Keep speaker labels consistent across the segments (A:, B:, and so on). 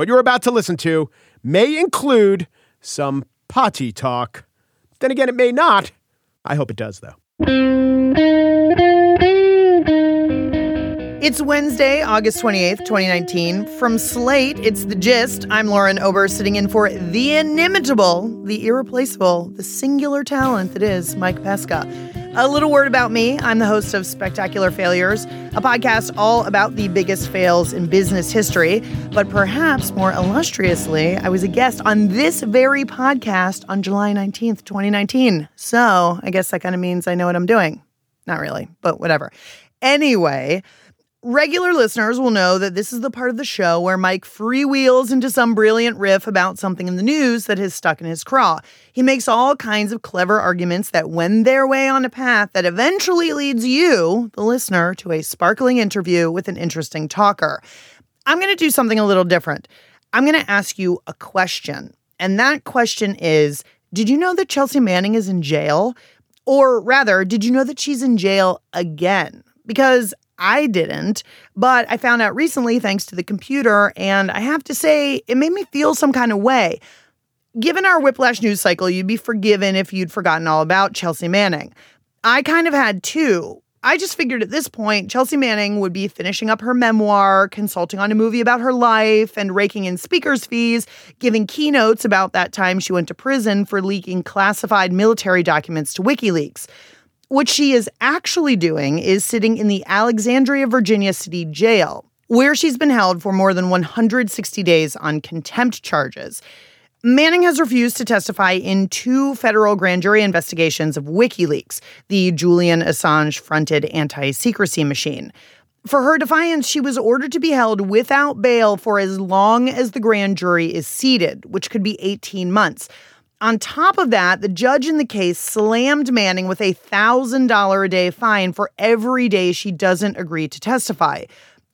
A: What you're about to listen to may include some potty talk. Then again, it may not. I hope it does, though.
B: It's Wednesday, August 28th, 2019. From Slate, it's The Gist. I'm Lauren Ober, sitting in for the inimitable, the irreplaceable, the singular talent that is Mike Pesca. A little word about me I'm the host of Spectacular Failures, a podcast all about the biggest fails in business history. But perhaps more illustriously, I was a guest on this very podcast on July 19th, 2019. So I guess that kind of means I know what I'm doing. Not really, but whatever. Anyway, Regular listeners will know that this is the part of the show where Mike freewheels into some brilliant riff about something in the news that has stuck in his craw. He makes all kinds of clever arguments that wend their way on a path that eventually leads you, the listener, to a sparkling interview with an interesting talker. I'm going to do something a little different. I'm going to ask you a question. And that question is Did you know that Chelsea Manning is in jail? Or rather, did you know that she's in jail again? Because I didn't, but I found out recently thanks to the computer, and I have to say, it made me feel some kind of way. Given our whiplash news cycle, you'd be forgiven if you'd forgotten all about Chelsea Manning. I kind of had too. I just figured at this point, Chelsea Manning would be finishing up her memoir, consulting on a movie about her life, and raking in speakers' fees, giving keynotes about that time she went to prison for leaking classified military documents to WikiLeaks. What she is actually doing is sitting in the Alexandria, Virginia City Jail, where she's been held for more than 160 days on contempt charges. Manning has refused to testify in two federal grand jury investigations of WikiLeaks, the Julian Assange fronted anti secrecy machine. For her defiance, she was ordered to be held without bail for as long as the grand jury is seated, which could be 18 months. On top of that, the judge in the case slammed Manning with a $1,000 a day fine for every day she doesn't agree to testify.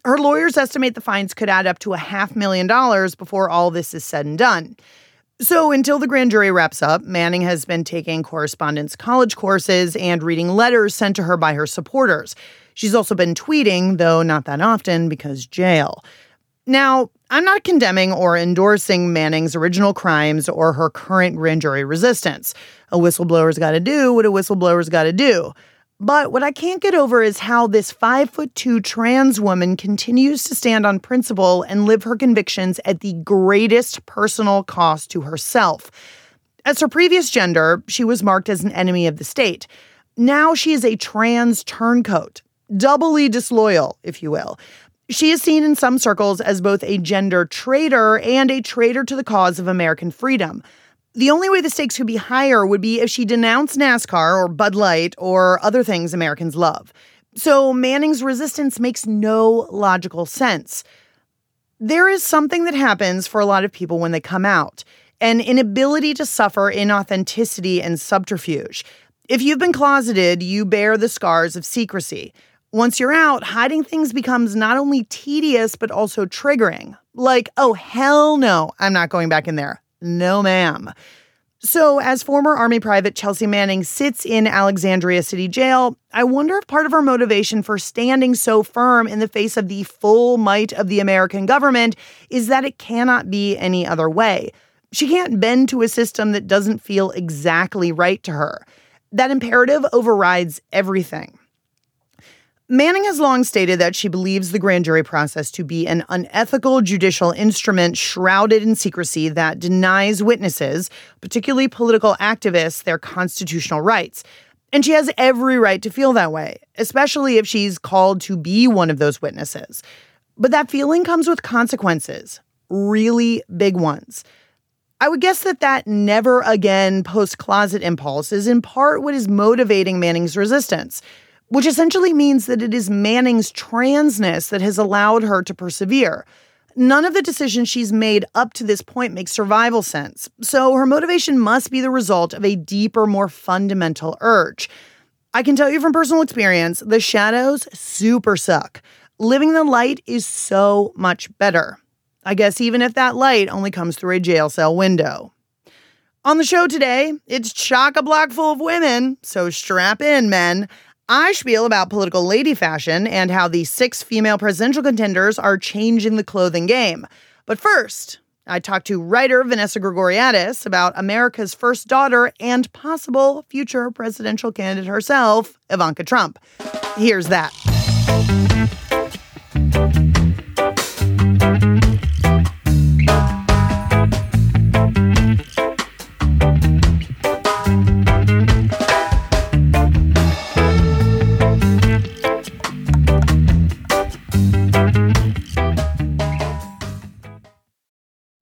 B: Her lawyers estimate the fines could add up to a half million dollars before all this is said and done. So, until the grand jury wraps up, Manning has been taking correspondence college courses and reading letters sent to her by her supporters. She's also been tweeting, though not that often because jail. Now, I'm not condemning or endorsing Manning's original crimes or her current grand jury resistance. A whistleblower's got to do what a whistleblower's got to do. But what I can't get over is how this five foot two trans woman continues to stand on principle and live her convictions at the greatest personal cost to herself. As her previous gender, she was marked as an enemy of the state. Now she is a trans turncoat, doubly disloyal, if you will. She is seen in some circles as both a gender traitor and a traitor to the cause of American freedom. The only way the stakes could be higher would be if she denounced NASCAR or Bud Light or other things Americans love. So Manning's resistance makes no logical sense. There is something that happens for a lot of people when they come out an inability to suffer inauthenticity and subterfuge. If you've been closeted, you bear the scars of secrecy. Once you're out, hiding things becomes not only tedious, but also triggering. Like, oh, hell no, I'm not going back in there. No, ma'am. So, as former Army Private Chelsea Manning sits in Alexandria City Jail, I wonder if part of her motivation for standing so firm in the face of the full might of the American government is that it cannot be any other way. She can't bend to a system that doesn't feel exactly right to her. That imperative overrides everything. Manning has long stated that she believes the grand jury process to be an unethical judicial instrument shrouded in secrecy that denies witnesses, particularly political activists, their constitutional rights. And she has every right to feel that way, especially if she's called to be one of those witnesses. But that feeling comes with consequences, really big ones. I would guess that that never again post closet impulse is in part what is motivating Manning's resistance which essentially means that it is Manning's transness that has allowed her to persevere. none of the decisions she's made up to this point make survival sense. So her motivation must be the result of a deeper, more fundamental urge. I can tell you from personal experience, the shadows super suck. Living the light is so much better. I guess even if that light only comes through a jail cell window. On the show today, it's chock a block full of women, so strap in, men. I spiel about political lady fashion and how the six female presidential contenders are changing the clothing game. But first, I talked to writer Vanessa Grigoriadis about America's first daughter and possible future presidential candidate herself, Ivanka Trump. Here's that.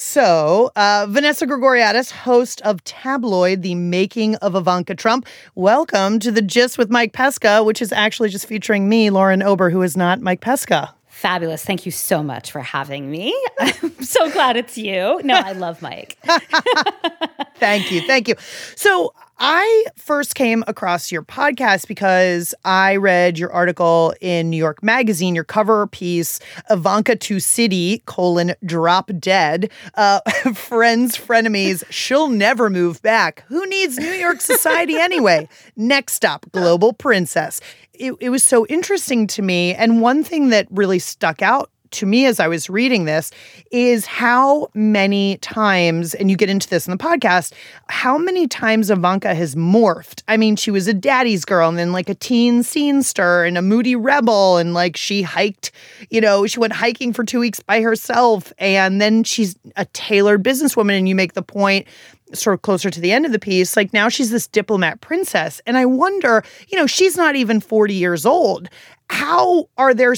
B: So, uh, Vanessa Grigoriadis, host of Tabloid, The Making of Ivanka Trump. Welcome to the Gist with Mike Pesca, which is actually just featuring me, Lauren Ober, who is not Mike Pesca.
C: Fabulous. Thank you so much for having me. I'm so glad it's you. No, I love Mike.
B: thank you. Thank you. So, I first came across your podcast because I read your article in New York Magazine, your cover piece, Ivanka to City, colon, drop dead. Uh, friends, frenemies, she'll never move back. Who needs New York society anyway? Next up, Global Princess. It, it was so interesting to me. And one thing that really stuck out to me as I was reading this is how many times, and you get into this in the podcast, how many times Ivanka has morphed. I mean, she was a daddy's girl and then like a teen scenester and a moody rebel. And like she hiked, you know, she went hiking for two weeks by herself. And then she's a tailored businesswoman. And you make the point sort of closer to the end of the piece, like now she's this diplomat princess. And I wonder, you know, she's not even 40 years old how are there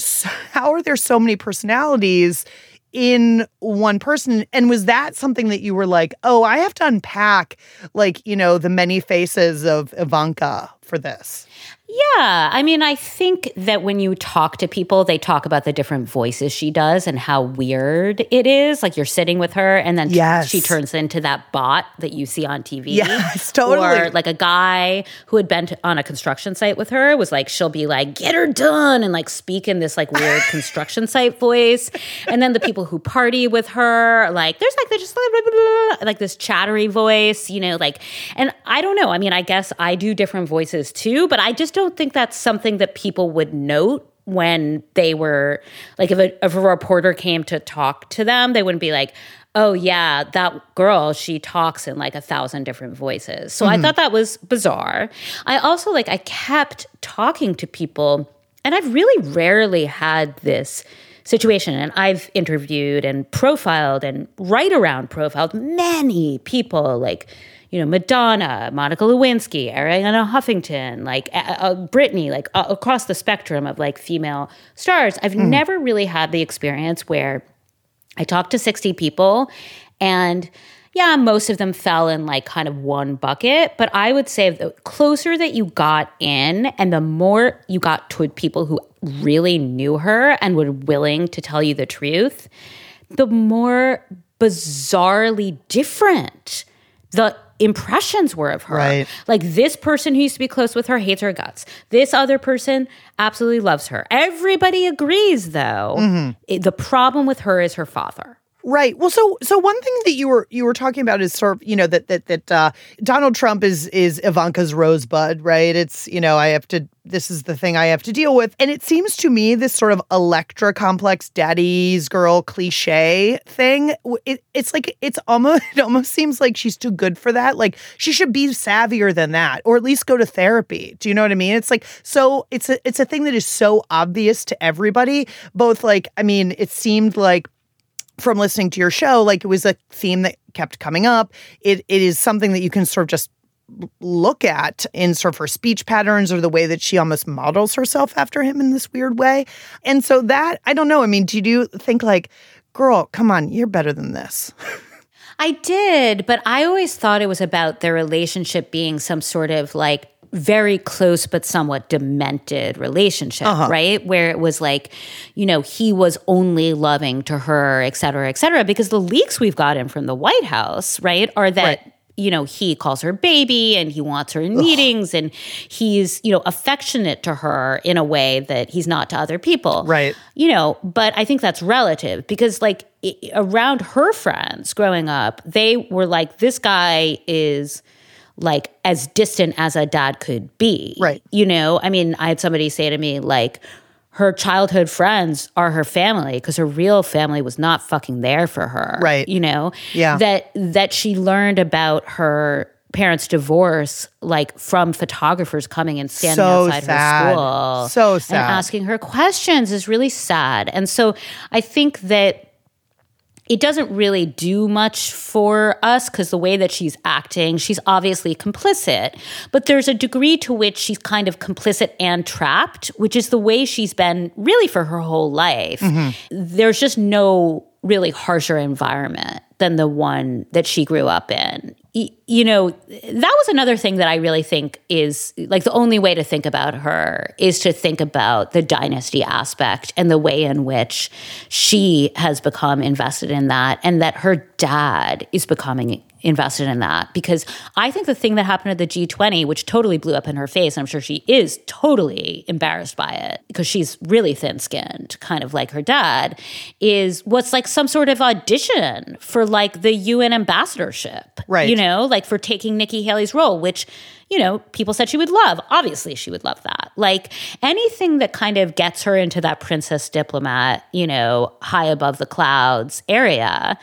B: how are there so many personalities in one person? And was that something that you were like oh i have to unpack like you know the many faces of ivanka for this
C: yeah. I mean, I think that when you talk to people, they talk about the different voices she does and how weird it is. Like you're sitting with her and then yes. she turns into that bot that you see on TV.
B: Yes, totally.
C: Or like a guy who had been on a construction site with her was like, she'll be like, get her done and like speak in this like weird construction site voice. And then the people who party with her, like, there's like, they're just blah, blah, blah, like this chattery voice, you know, like, and I don't know. I mean, I guess I do different voices too, but I just don't don't think that's something that people would note when they were like if a, if a reporter came to talk to them they wouldn't be like oh yeah that girl she talks in like a thousand different voices so mm-hmm. i thought that was bizarre i also like i kept talking to people and i've really rarely had this situation and i've interviewed and profiled and right around profiled many people like you know, Madonna, Monica Lewinsky, Arianna Huffington, like uh, uh, Britney, like uh, across the spectrum of like female stars. I've mm. never really had the experience where I talked to 60 people and yeah, most of them fell in like kind of one bucket. But I would say the closer that you got in and the more you got to people who really knew her and were willing to tell you the truth, the more bizarrely different the impressions were of her.
B: Right.
C: Like this person who used to be close with her hates her guts. This other person absolutely loves her. Everybody agrees, though. Mm-hmm. It, the problem with her is her father.
B: Right. Well, so so one thing that you were you were talking about is sort of you know that that that uh, Donald Trump is is Ivanka's rosebud, right? It's you know I have to this is the thing I have to deal with, and it seems to me this sort of Electra complex, daddy's girl cliche thing. It, it's like it's almost it almost seems like she's too good for that. Like she should be savvier than that, or at least go to therapy. Do you know what I mean? It's like so it's a it's a thing that is so obvious to everybody. Both like I mean, it seemed like from listening to your show, like it was a theme that kept coming up. It it is something that you can sort of just look at in sort of her speech patterns or the way that she almost models herself after him in this weird way. And so that I don't know. I mean, do you think like, girl, come on, you're better than this?
C: I did, but I always thought it was about their relationship being some sort of like very close but somewhat demented relationship,
B: Uh-huh.
C: right? Where it was like, you know, he was only loving to her, et cetera, et cetera. Because the leaks we've gotten from the White House, right, are that.
B: Right.
C: You know, he calls her baby and he wants her in meetings and he's, you know, affectionate to her in a way that he's not to other people.
B: Right.
C: You know, but I think that's relative because, like, around her friends growing up, they were like, this guy is like as distant as a dad could be.
B: Right.
C: You know, I mean, I had somebody say to me, like, her childhood friends are her family because her real family was not fucking there for her.
B: Right.
C: You know?
B: Yeah.
C: That that she learned about her parents' divorce like from photographers coming and standing
B: So
C: outside
B: sad.
C: her school.
B: So sad.
C: And asking her questions is really sad. And so I think that it doesn't really do much for us because the way that she's acting, she's obviously complicit, but there's a degree to which she's kind of complicit and trapped, which is the way she's been really for her whole life. Mm-hmm. There's just no really harsher environment than the one that she grew up in. You know, that was another thing that I really think is like the only way to think about her is to think about the dynasty aspect and the way in which she has become invested in that and that her dad is becoming invested in that because I think the thing that happened at the G20 which totally blew up in her face and I'm sure she is totally embarrassed by it because she's really thin-skinned kind of like her dad is what's like some sort of audition for like the UN ambassadorship
B: Right.
C: you know like for taking Nikki Haley's role which you know people said she would love obviously she would love that like anything that kind of gets her into that princess diplomat you know high above the clouds area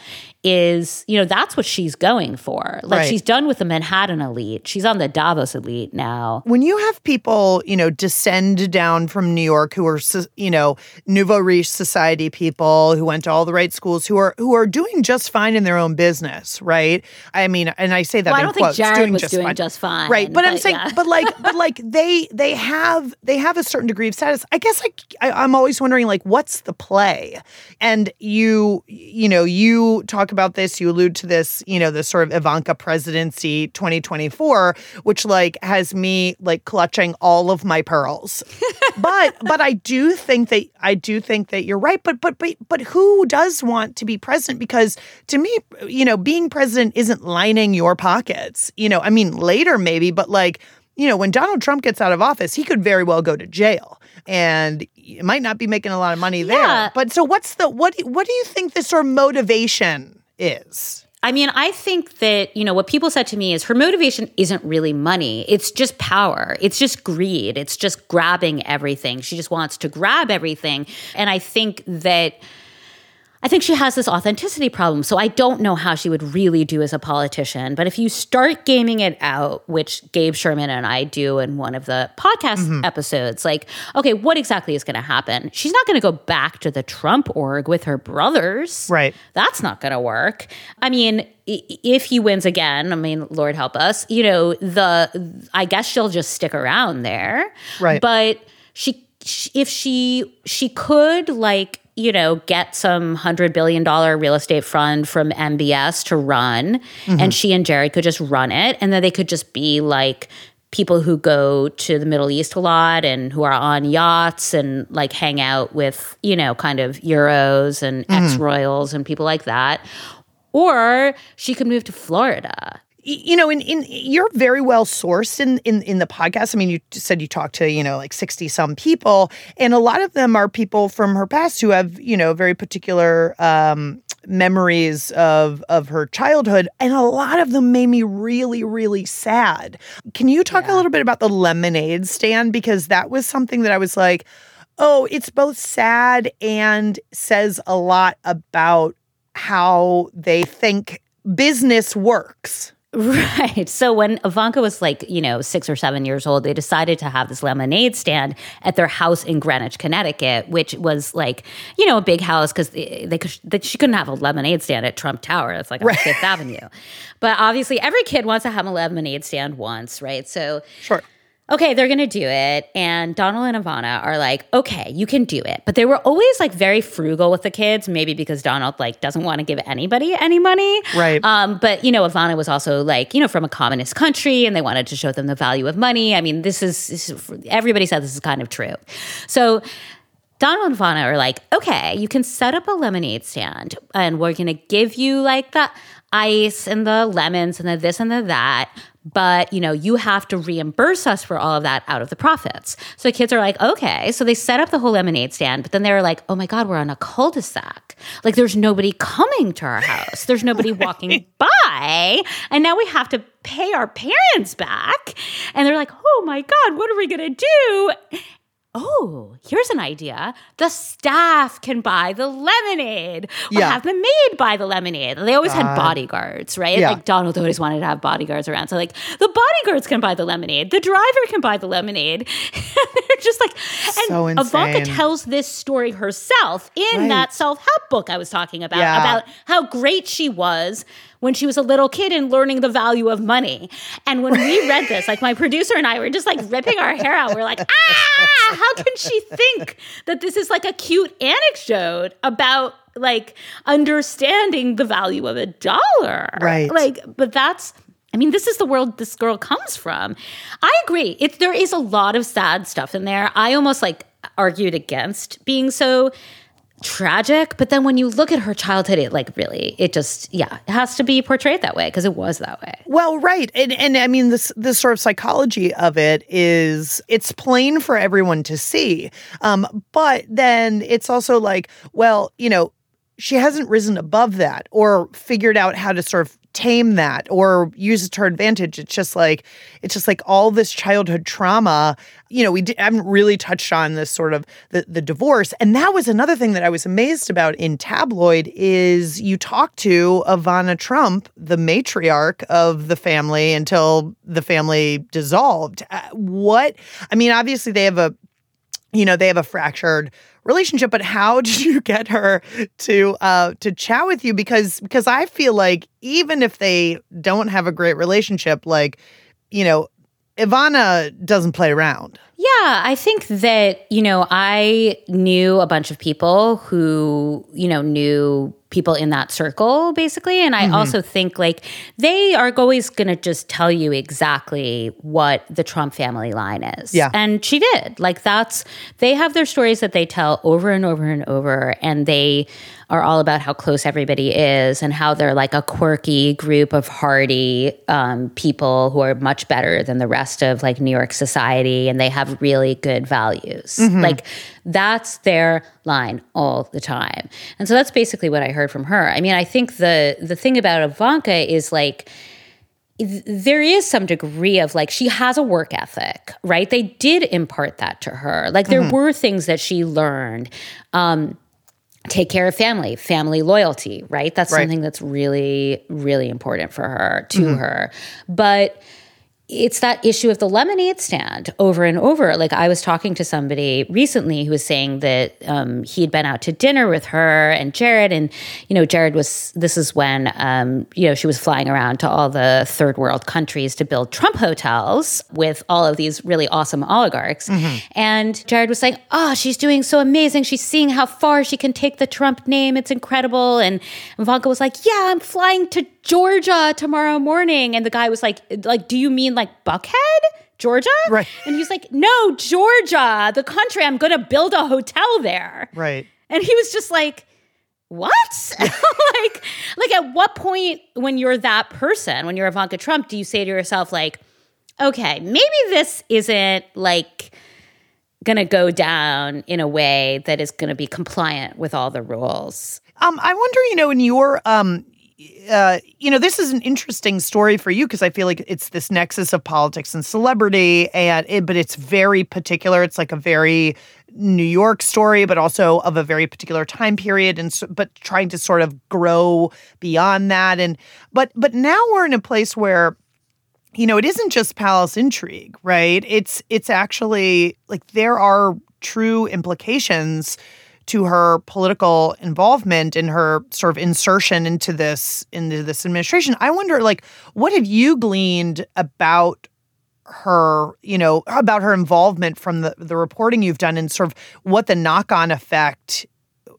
C: is you know that's what she's going for like
B: Right.
C: she's done with the Manhattan elite she's on the Davos elite now
B: when you have people, you know, descend down from New York who are, you know, nouveau riche society people who went to all the right schools, who are who are doing just fine in their own business, right? I mean, and I say that
C: Well, I don't think Jared
B: doing
C: was
B: just
C: doing
B: fine.
C: just fine,
B: right? But, I'm saying,
C: yeah.
B: but like, but like they they have they have a certain degree of status. I guess like I, I'm always wondering like what's the play, and you you know you talk about this, you allude to this, you know, this sort of Ivanka presidency 2024, which like has me like clutching all of my pearls. but but I do think that I do think that you're right. But but but but who does want to be president? Because to me, you know, being president isn't lining your pockets. You know, I mean later maybe, but like you know, when Donald Trump gets out of office, he could very well go to jail. And you might not be making a lot of money there. But so what's the what do- what do you think this sort of motivation is?
C: I mean, I think that, you know, what people said to me is her motivation isn't really money. It's just power. It's just greed. It's just grabbing everything. She just wants to grab everything. And I think that I think she has this authenticity problem. So I don't know how she would really do as a politician. But if you start gaming it out, which Gabe Sherman and I do in one of the podcast mm-hmm. episodes, like, okay, what exactly is going to happen? She's not going to go back to the Trump org with her brothers.
B: Right.
C: That's not going to work. I mean, if he wins again, I mean, Lord help us, you know, the, I guess she'll just stick around there.
B: Right.
C: But she, if she, she could like, you know, get some hundred billion dollar real estate fund from MBS to run, mm-hmm. and she and Jared could just run it, and then they could just be like people who go to the Middle East a lot and who are on yachts and like hang out with, you know, kind of Euros and mm-hmm. ex royals and people like that. Or she could move to Florida.
B: You know, in, in you're very well sourced in, in in the podcast. I mean, you said you talked to you know like sixty some people, and a lot of them are people from her past who have you know very particular um, memories of of her childhood, and a lot of them made me really really sad. Can you talk a little bit about the lemonade stand because that was something that I was like, oh, it's both sad and says a lot about how they think business works.
C: Right. So when Ivanka was like, you know, six or seven years old, they decided to have this lemonade stand at their house in Greenwich, Connecticut, which was like, you know, a big house because they, they, they, she couldn't have a lemonade stand at Trump Tower. It's like on Fifth Avenue. But obviously, every kid wants to have a lemonade stand once, right? So
B: Sure.
C: Okay, they're going to do it. And Donald and Ivana are like, okay, you can do it. But they were always like very frugal with the kids, maybe because Donald like doesn't want to give anybody any money.
B: Right.
C: Um, but you know, Ivana was also like, you know, from a communist country and they wanted to show them the value of money. I mean, this is, this is everybody said this is kind of true. So Donald and Ivana are like, okay, you can set up a lemonade stand and we're gonna give you like the ice and the lemons and the this and the that. But you know, you have to reimburse us for all of that out of the profits. So the kids are like, okay. So they set up the whole lemonade stand, but then they're like, oh my God, we're on a cul-de-sac. Like there's nobody coming to our house. There's nobody walking by. And now we have to pay our parents back. And they're like, oh my God, what are we gonna do? Oh, here's an idea. The staff can buy the lemonade. Or
B: Yeah.
C: have the maid buy the lemonade. They always had bodyguards, right?
B: Yeah.
C: Like Donald always wanted to have bodyguards around. So like the bodyguards can buy the lemonade. The driver can buy the lemonade. Just like and
B: So
C: Ivanka tells this story herself in
B: Right.
C: that self-help book I was talking about
B: Yeah.
C: about how great she was when she was a little kid and learning the value of money. And when we read this, like my producer and I were just like ripping our hair out. We're like, ah, how can she think that this is like a cute anecdote about like understanding the value of a dollar?
B: Right.
C: Like, but that's I mean, this is the world this girl comes from. I agree. It, there is a lot of sad stuff in there. I almost like argued against being so tragic, but then when you look at her childhood, it like really, it just, yeah, it has to be portrayed that way because it was that way.
B: Well, right, and and I mean this this sort of psychology of it is it's plain for everyone to see, um, but then it's also like, well, you know, she hasn't risen above that or figured out how to sort of tame that or use it to her advantage. It's just like it's just like all this childhood trauma. You know, we di- haven't really touched on this sort of the the divorce, and that was another thing that I was amazed about in tabloid is you talk to Ivana Trump, the matriarch of the family until the family dissolved. Uh, what I mean, obviously they have a you know they have a fractured relationship but how did you get her to uh to chat with you? Because because i feel like even if they don't have a great relationship like you know ivana doesn't play around
C: Yeah, I think that, you know, I knew a bunch of people who, you know, knew people in that circle basically. And I
B: Mm-hmm.
C: also think like they are always going to just tell you exactly what the Trump family line is.
B: Yeah.
C: And she did. Like that's, they have their stories that they tell over and over and over. And they, are all about how close everybody is and how they're like a quirky group of hardy um, people who are much better than the rest of like New York society and they have really good values. Mm-hmm. Like that's their line all the time. And so that's basically what I heard from her. I mean, I think the the thing about Ivanka is like there is some degree of like she has a work ethic, right? They did impart that to her. Like there mm-hmm. were things that she learned. Um, take care of family, family loyalty, right? That's
B: Right.
C: something that's really, really important for her, to mm-hmm. her. But it's that issue of the lemonade stand over and over. Like I was talking to somebody recently who was saying that um, he'd been out to dinner with her and Jared, and you know, Jared was. This is when um, you know she was flying around to all the third world countries to build Trump hotels with all of these really awesome oligarchs, and Jared was saying, "Oh, she's doing so amazing. She's seeing how far she can take the Trump name. It's incredible." And Ivanka was like, "Yeah, I'm flying to Georgia tomorrow morning." And the guy was like, "Like, do you mean like Buckhead?" Georgia?
B: Right.
C: And he's like, No, Georgia, the country. I'm going to build a hotel there.
B: right
C: And he was just like, what? like, like at what point when you're that person, when you're Ivanka Trump, do you say to yourself, like, okay, maybe this isn't like gonna go down in a way that is gonna be compliant with all the rules?
B: Um, I wonder, you know, in your um uh, you know, this is an interesting story for you because I feel like it's this nexus of politics and celebrity, and it, but it's very particular. It's like a very New York story, but also of a very particular time period, and but trying to sort of grow beyond that. And but but now we're in a place where you know, it isn't just palace intrigue, right? It's it's actually like there are true implications to her political involvement and her sort of insertion into this into this administration. I wonder like what have you gleaned about her, you know, about her involvement from the the reporting you've done and sort of what the knock-on effect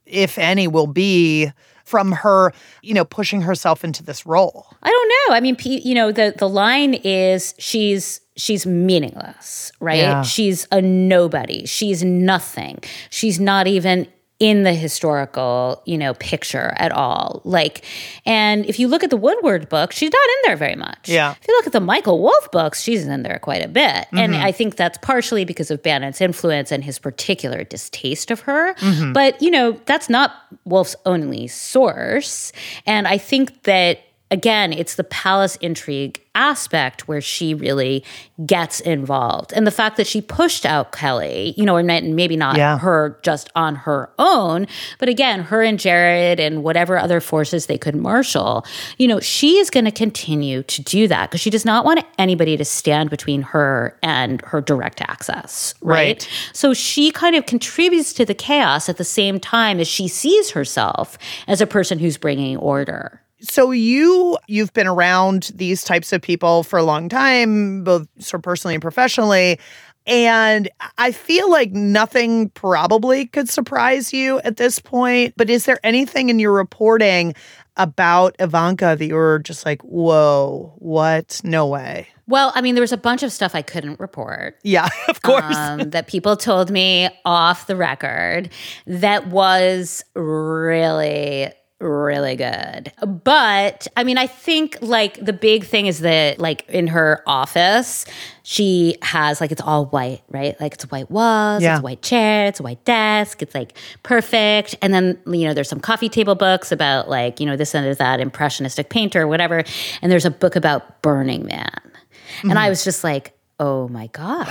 B: if any will be from her, you know, pushing herself into this role?
C: I don't know. I mean, you know, the the line is she's she's meaningless, right? Yeah. She's a nobody. She's nothing. She's not even in the historical, you know, picture at all. Like, and if you look at the Woodward book, she's not in there very much.
B: Yeah.
C: If you look at the Michael Wolff books, she's in there quite a bit. Mm-hmm. And I think that's partially because of Bannon's influence and his particular distaste of her. Mm-hmm. But, you know, that's not Wolff's only source. And I think that again, it's the palace intrigue aspect where she really gets involved. And the fact that she pushed out Kelly, you know, or maybe not yeah. her just on her own, but again, her and Jared and whatever other forces they could marshal, you know, she is going to continue to do that because she does not want anybody to stand between her and her direct access. Right? right. So she kind of contributes to the chaos at the same time as she sees herself as a person who's bringing order.
B: So you you've been around these types of people for a long time, both sort of personally and professionally. And I feel like nothing probably could surprise you at this point. But is there anything in your reporting about Ivanka that you were just like, whoa, what? No way.
C: Well, I mean, there was a bunch of stuff I couldn't report.
B: Yeah, of course. Um,
C: that people told me off the record that was really really good. But I mean, I think like the big thing is that like in her office, she has like it's all white, right? Like it's white walls, yeah. it's a white chair, it's a white desk, it's like perfect. And then, you know, there's some coffee table books about like, you know, this and that impressionistic painter or whatever. And there's a book about Burning Man. Mm-hmm. And I mm-hmm. was just like, oh my God.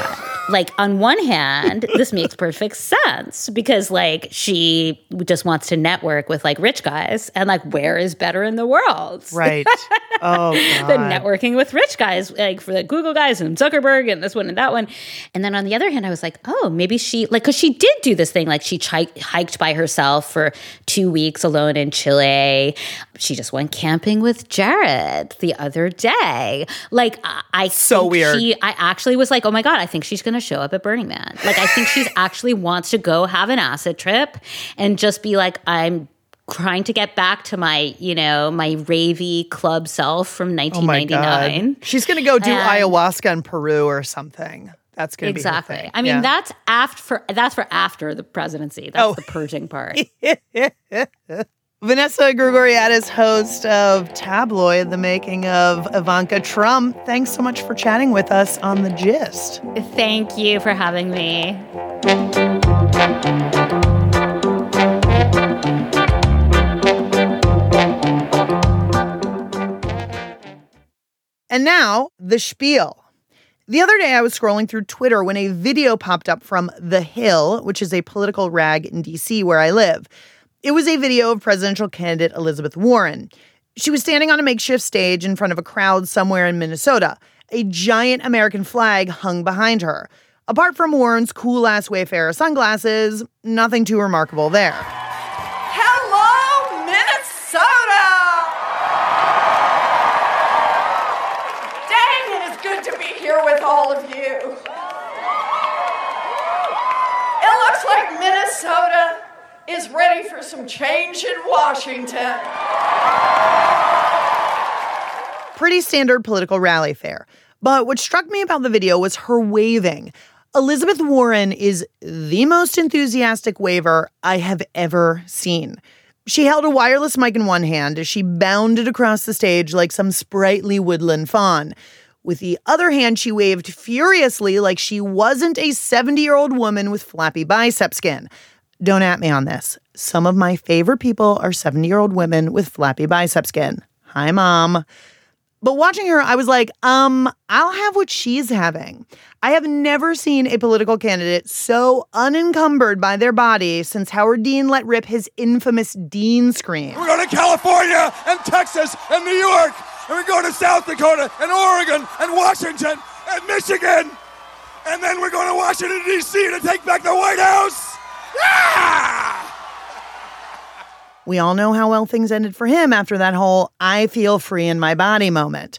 C: like, on one hand, this makes perfect sense because, like, she just wants to network with like rich guys and, like, where is better in the world?
B: Right. Oh,
C: the networking with rich guys, like for the Google guys and Zuckerberg and this one and that one. And then on the other hand, I was like, oh, maybe she, like, because she did do this thing. Like, she hiked by herself for two weeks alone in Chile. She just went camping with Jared the other day. Like, I, I
B: so weird.
C: She, I actually actually was like, oh my God, I think she's going to show up at Burning Man. Like, I think she's actually wants to go have an acid trip and just be like, I'm trying to get back to my, you know, my ravey club self from 1999.
B: Oh she's going to go do and, ayahuasca in Peru or something. That's going to
C: exactly.
B: be exactly.
C: I mean, yeah. that's after for that's for after the presidency. That's oh. the purging part.
B: Vanessa Grigoriadis, host of Tabloid, the making of Ivanka Trump. Thanks so much for chatting with us on The Gist.
C: Thank you for having me.
B: And now, the spiel. The other day, I was scrolling through Twitter when a video popped up from The Hill, which is a political rag in DC where I live. It was a video of presidential candidate Elizabeth Warren. She was standing on a makeshift stage in front of a crowd somewhere in Minnesota. A giant American flag hung behind her. Apart from Warren's cool ass Wayfarer sunglasses, nothing too remarkable there.
D: Hello, Minnesota! Dang, it is good to be here with all of you. It looks like Minnesota is ready for some change in Washington.
B: Pretty standard political rally fare. But what struck me about the video was her waving. Elizabeth Warren is the most enthusiastic waver I have ever seen. She held a wireless mic in one hand as she bounded across the stage like some sprightly woodland fawn. With the other hand, she waved furiously like she wasn't a 70 year old woman with flappy bicep skin. Don't at me on this. Some of my favorite people are 70 year old women with flappy bicep skin. Hi, mom. But watching her, I was like, um, I'll have what she's having. I have never seen a political candidate so unencumbered by their body since Howard Dean let rip his infamous Dean scream.
E: We're going to California and Texas and New York, and we're going to South Dakota and Oregon and Washington and Michigan, and then we're going to Washington, D.C. to take back the White House.
B: We all know how well things ended for him after that whole I feel free in my body moment.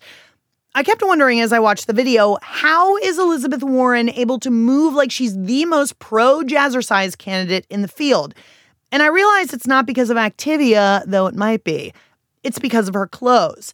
B: I kept wondering as I watched the video how is Elizabeth Warren able to move like she's the most pro jazzercise candidate in the field? And I realized it's not because of Activia, though it might be. It's because of her clothes.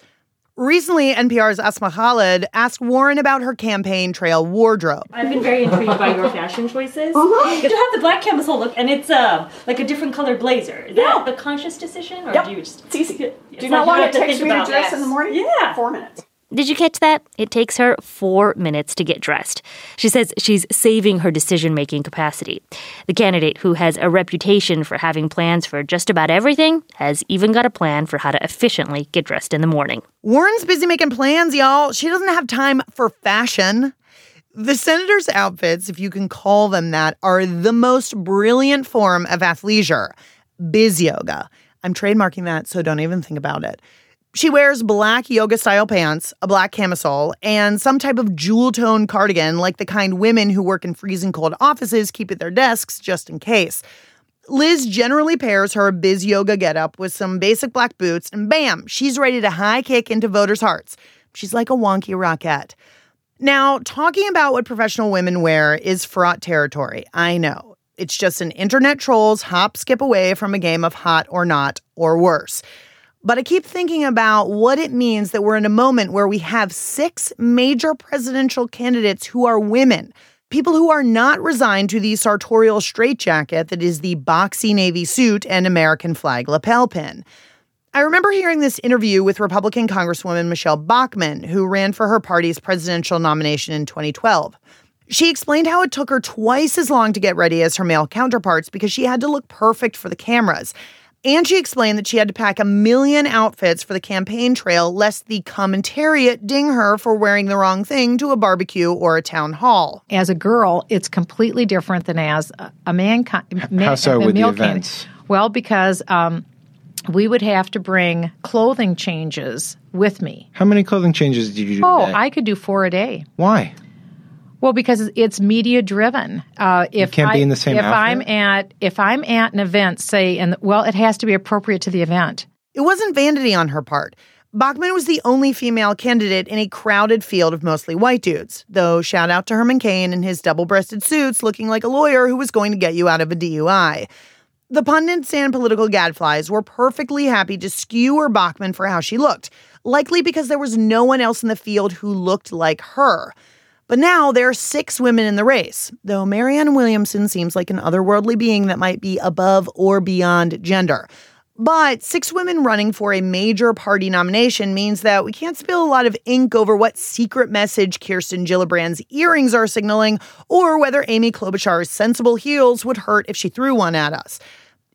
B: Recently, NPR's Asma Khalid asked Warren about her campaign trail wardrobe.
F: I've been very intrigued by your fashion choices. Uh-huh. You have the black camisole look, and it's uh, like a different colored blazer. Is
D: Yeah.
F: that a conscious decision, or
D: Yep.
F: do you just?
D: It's easy.
F: It's
D: Do you not
F: like
D: want
F: you
D: to
F: have
D: text me to dress
F: it.
D: in the morning?
F: Yeah.
D: Four minutes.
G: Did you catch that? It takes her four minutes to get dressed. She says she's saving her decision making capacity. The candidate, who has a reputation for having plans for just about everything, has even got a plan for how to efficiently get dressed in the morning.
B: Warren's busy making plans, y'all. She doesn't have time for fashion. The senator's outfits, if you can call them that, are the most brilliant form of athleisure. Biz yoga. I'm trademarking that, so don't even think about it. She wears black yoga style pants, a black camisole, and some type of jewel tone cardigan like the kind women who work in freezing cold offices keep at their desks just in case. Liz generally pairs her biz yoga getup with some basic black boots, and bam, she's ready to high kick into voters' hearts. She's like a wonky rockette. Now, talking about what professional women wear is fraught territory. I know. It's just an internet troll's hop skip away from a game of hot or not, or worse. But I keep thinking about what it means that we're in a moment where we have six major presidential candidates who are women, people who are not resigned to the sartorial straitjacket that is the boxy navy suit and American flag lapel pin. I remember hearing this interview with Republican Congresswoman Michelle Bachmann, who ran for her party's presidential nomination in 2012. She explained how it took her twice as long to get ready as her male counterparts because she had to look perfect for the cameras. And she explained that she had to pack a million outfits for the campaign trail lest the commentariat ding her for wearing the wrong thing to a barbecue or a town hall.
H: as a girl, it's completely different than as a, a man. Con- man
I: so
H: a
I: with the events?
H: candidate. Well, because um, we would have to bring clothing changes with me.
I: How many clothing changes did you do?
H: Oh,
I: today?
H: I could do four a day.
I: Why?
H: Well, because it's media driven. Uh, if
I: can't be
H: I-
I: in the same
H: If I'm at if I'm at an event, say, and well, it has to be appropriate to the event.
B: It wasn't vanity on her part. Bachmann was the only female candidate in a crowded field of mostly white dudes, though shout out to Herman Cain in his double breasted suits looking like a lawyer who was going to get you out of a DUI. The pundits and political gadflies were perfectly happy to skewer Bachmann for how she looked, likely because there was no one else in the field who looked like her. But now there are six women in the race, though Marianne Williamson seems like an otherworldly being that might be above or beyond gender. But six women running for a major party nomination means that we can't spill a lot of ink over what secret message Kirsten Gillibrand's earrings are signaling or whether Amy Klobuchar's sensible heels would hurt if she threw one at us.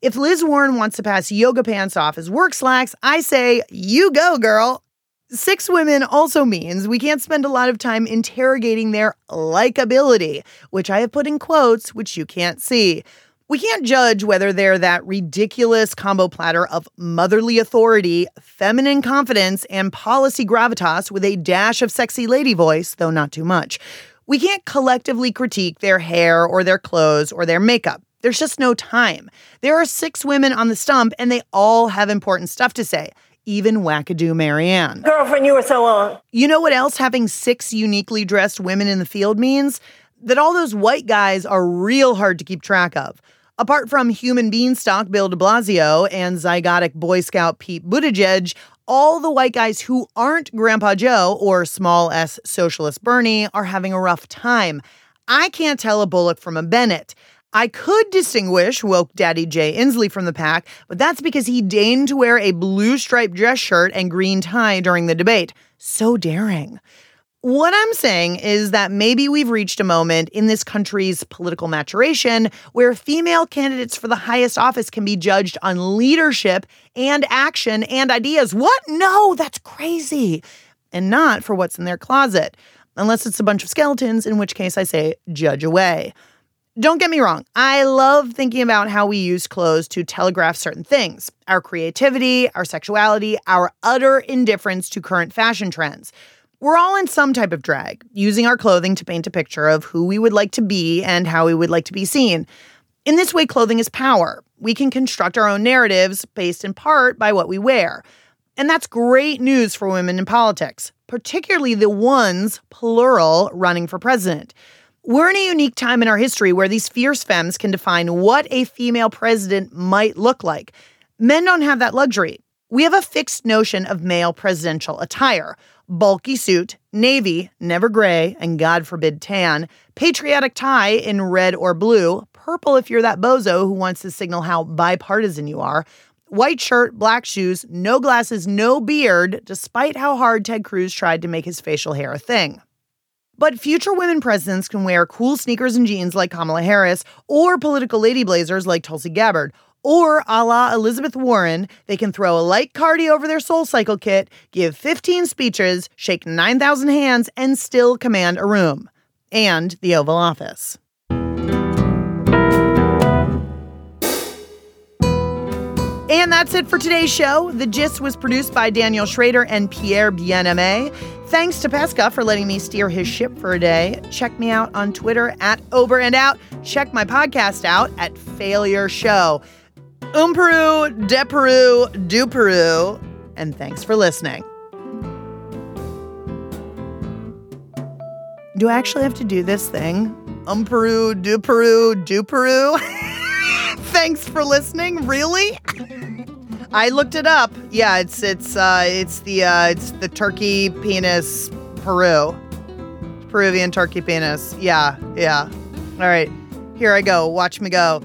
B: If Liz Warren wants to pass yoga pants off as work slacks, I say, you go, girl. Six women also means we can't spend a lot of time interrogating their likability, which I have put in quotes, which you can't see. We can't judge whether they're that ridiculous combo platter of motherly authority, feminine confidence, and policy gravitas with a dash of sexy lady voice, though not too much. We can't collectively critique their hair or their clothes or their makeup. There's just no time. There are six women on the stump, and they all have important stuff to say, even wackadoo Marianne.
J: Girlfriend, you were so on.
B: You know what else having six uniquely dressed women in the field means? That all those white guys are real hard to keep track of. Apart from human beanstalk Bill de Blasio and zygotic Boy Scout Pete Buttigieg, all the white guys who aren't Grandpa Joe or small s socialist Bernie are having a rough time. I can't tell a Bullock from a Bennett. I could distinguish woke daddy Jay Inslee from the pack, but that's because he deigned to wear a blue striped dress shirt and green tie during the debate. So daring. What I'm saying is that maybe we've reached a moment in this country's political maturation where female candidates for the highest office can be judged on leadership and action and ideas. What? No, that's crazy. and not for what's in their closet. Unless it's a bunch of skeletons, in which case I say, judge away. Don't get me wrong, I love thinking about how we use clothes to telegraph certain things our creativity, our sexuality, our utter indifference to current fashion trends. We're all in some type of drag, using our clothing to paint a picture of who we would like to be and how we would like to be seen. In this way, clothing is power. We can construct our own narratives based in part by what we wear. And that's great news for women in politics, particularly the ones, plural, running for president. We're in a unique time in our history where these fierce femmes can define what a female president might look like. Men don't have that luxury. We have a fixed notion of male presidential attire bulky suit, navy, never gray, and God forbid tan, patriotic tie in red or blue, purple if you're that bozo who wants to signal how bipartisan you are, white shirt, black shoes, no glasses, no beard, despite how hard Ted Cruz tried to make his facial hair a thing. But future women presidents can wear cool sneakers and jeans like Kamala Harris, or political lady blazers like Tulsi Gabbard, or a la Elizabeth Warren, they can throw a light cardi over their soul cycle kit, give 15 speeches, shake 9,000 hands, and still command a room and the Oval Office. And that's it for today's show. The Gist was produced by Daniel Schrader and Pierre Bienaimé. Thanks to Pesca for letting me steer his ship for a day. Check me out on Twitter at Ober and Out. Check my podcast out at Failure Show. Um Peru, de Peru, do Peru. And thanks for listening. Do I actually have to do this thing? Um Peru, do Peru, do Peru. thanks for listening. Really? I looked it up. Yeah, it's it's uh it's the uh it's the turkey penis Peru. Peruvian turkey penis. Yeah, yeah. All right. Here I go. Watch me go.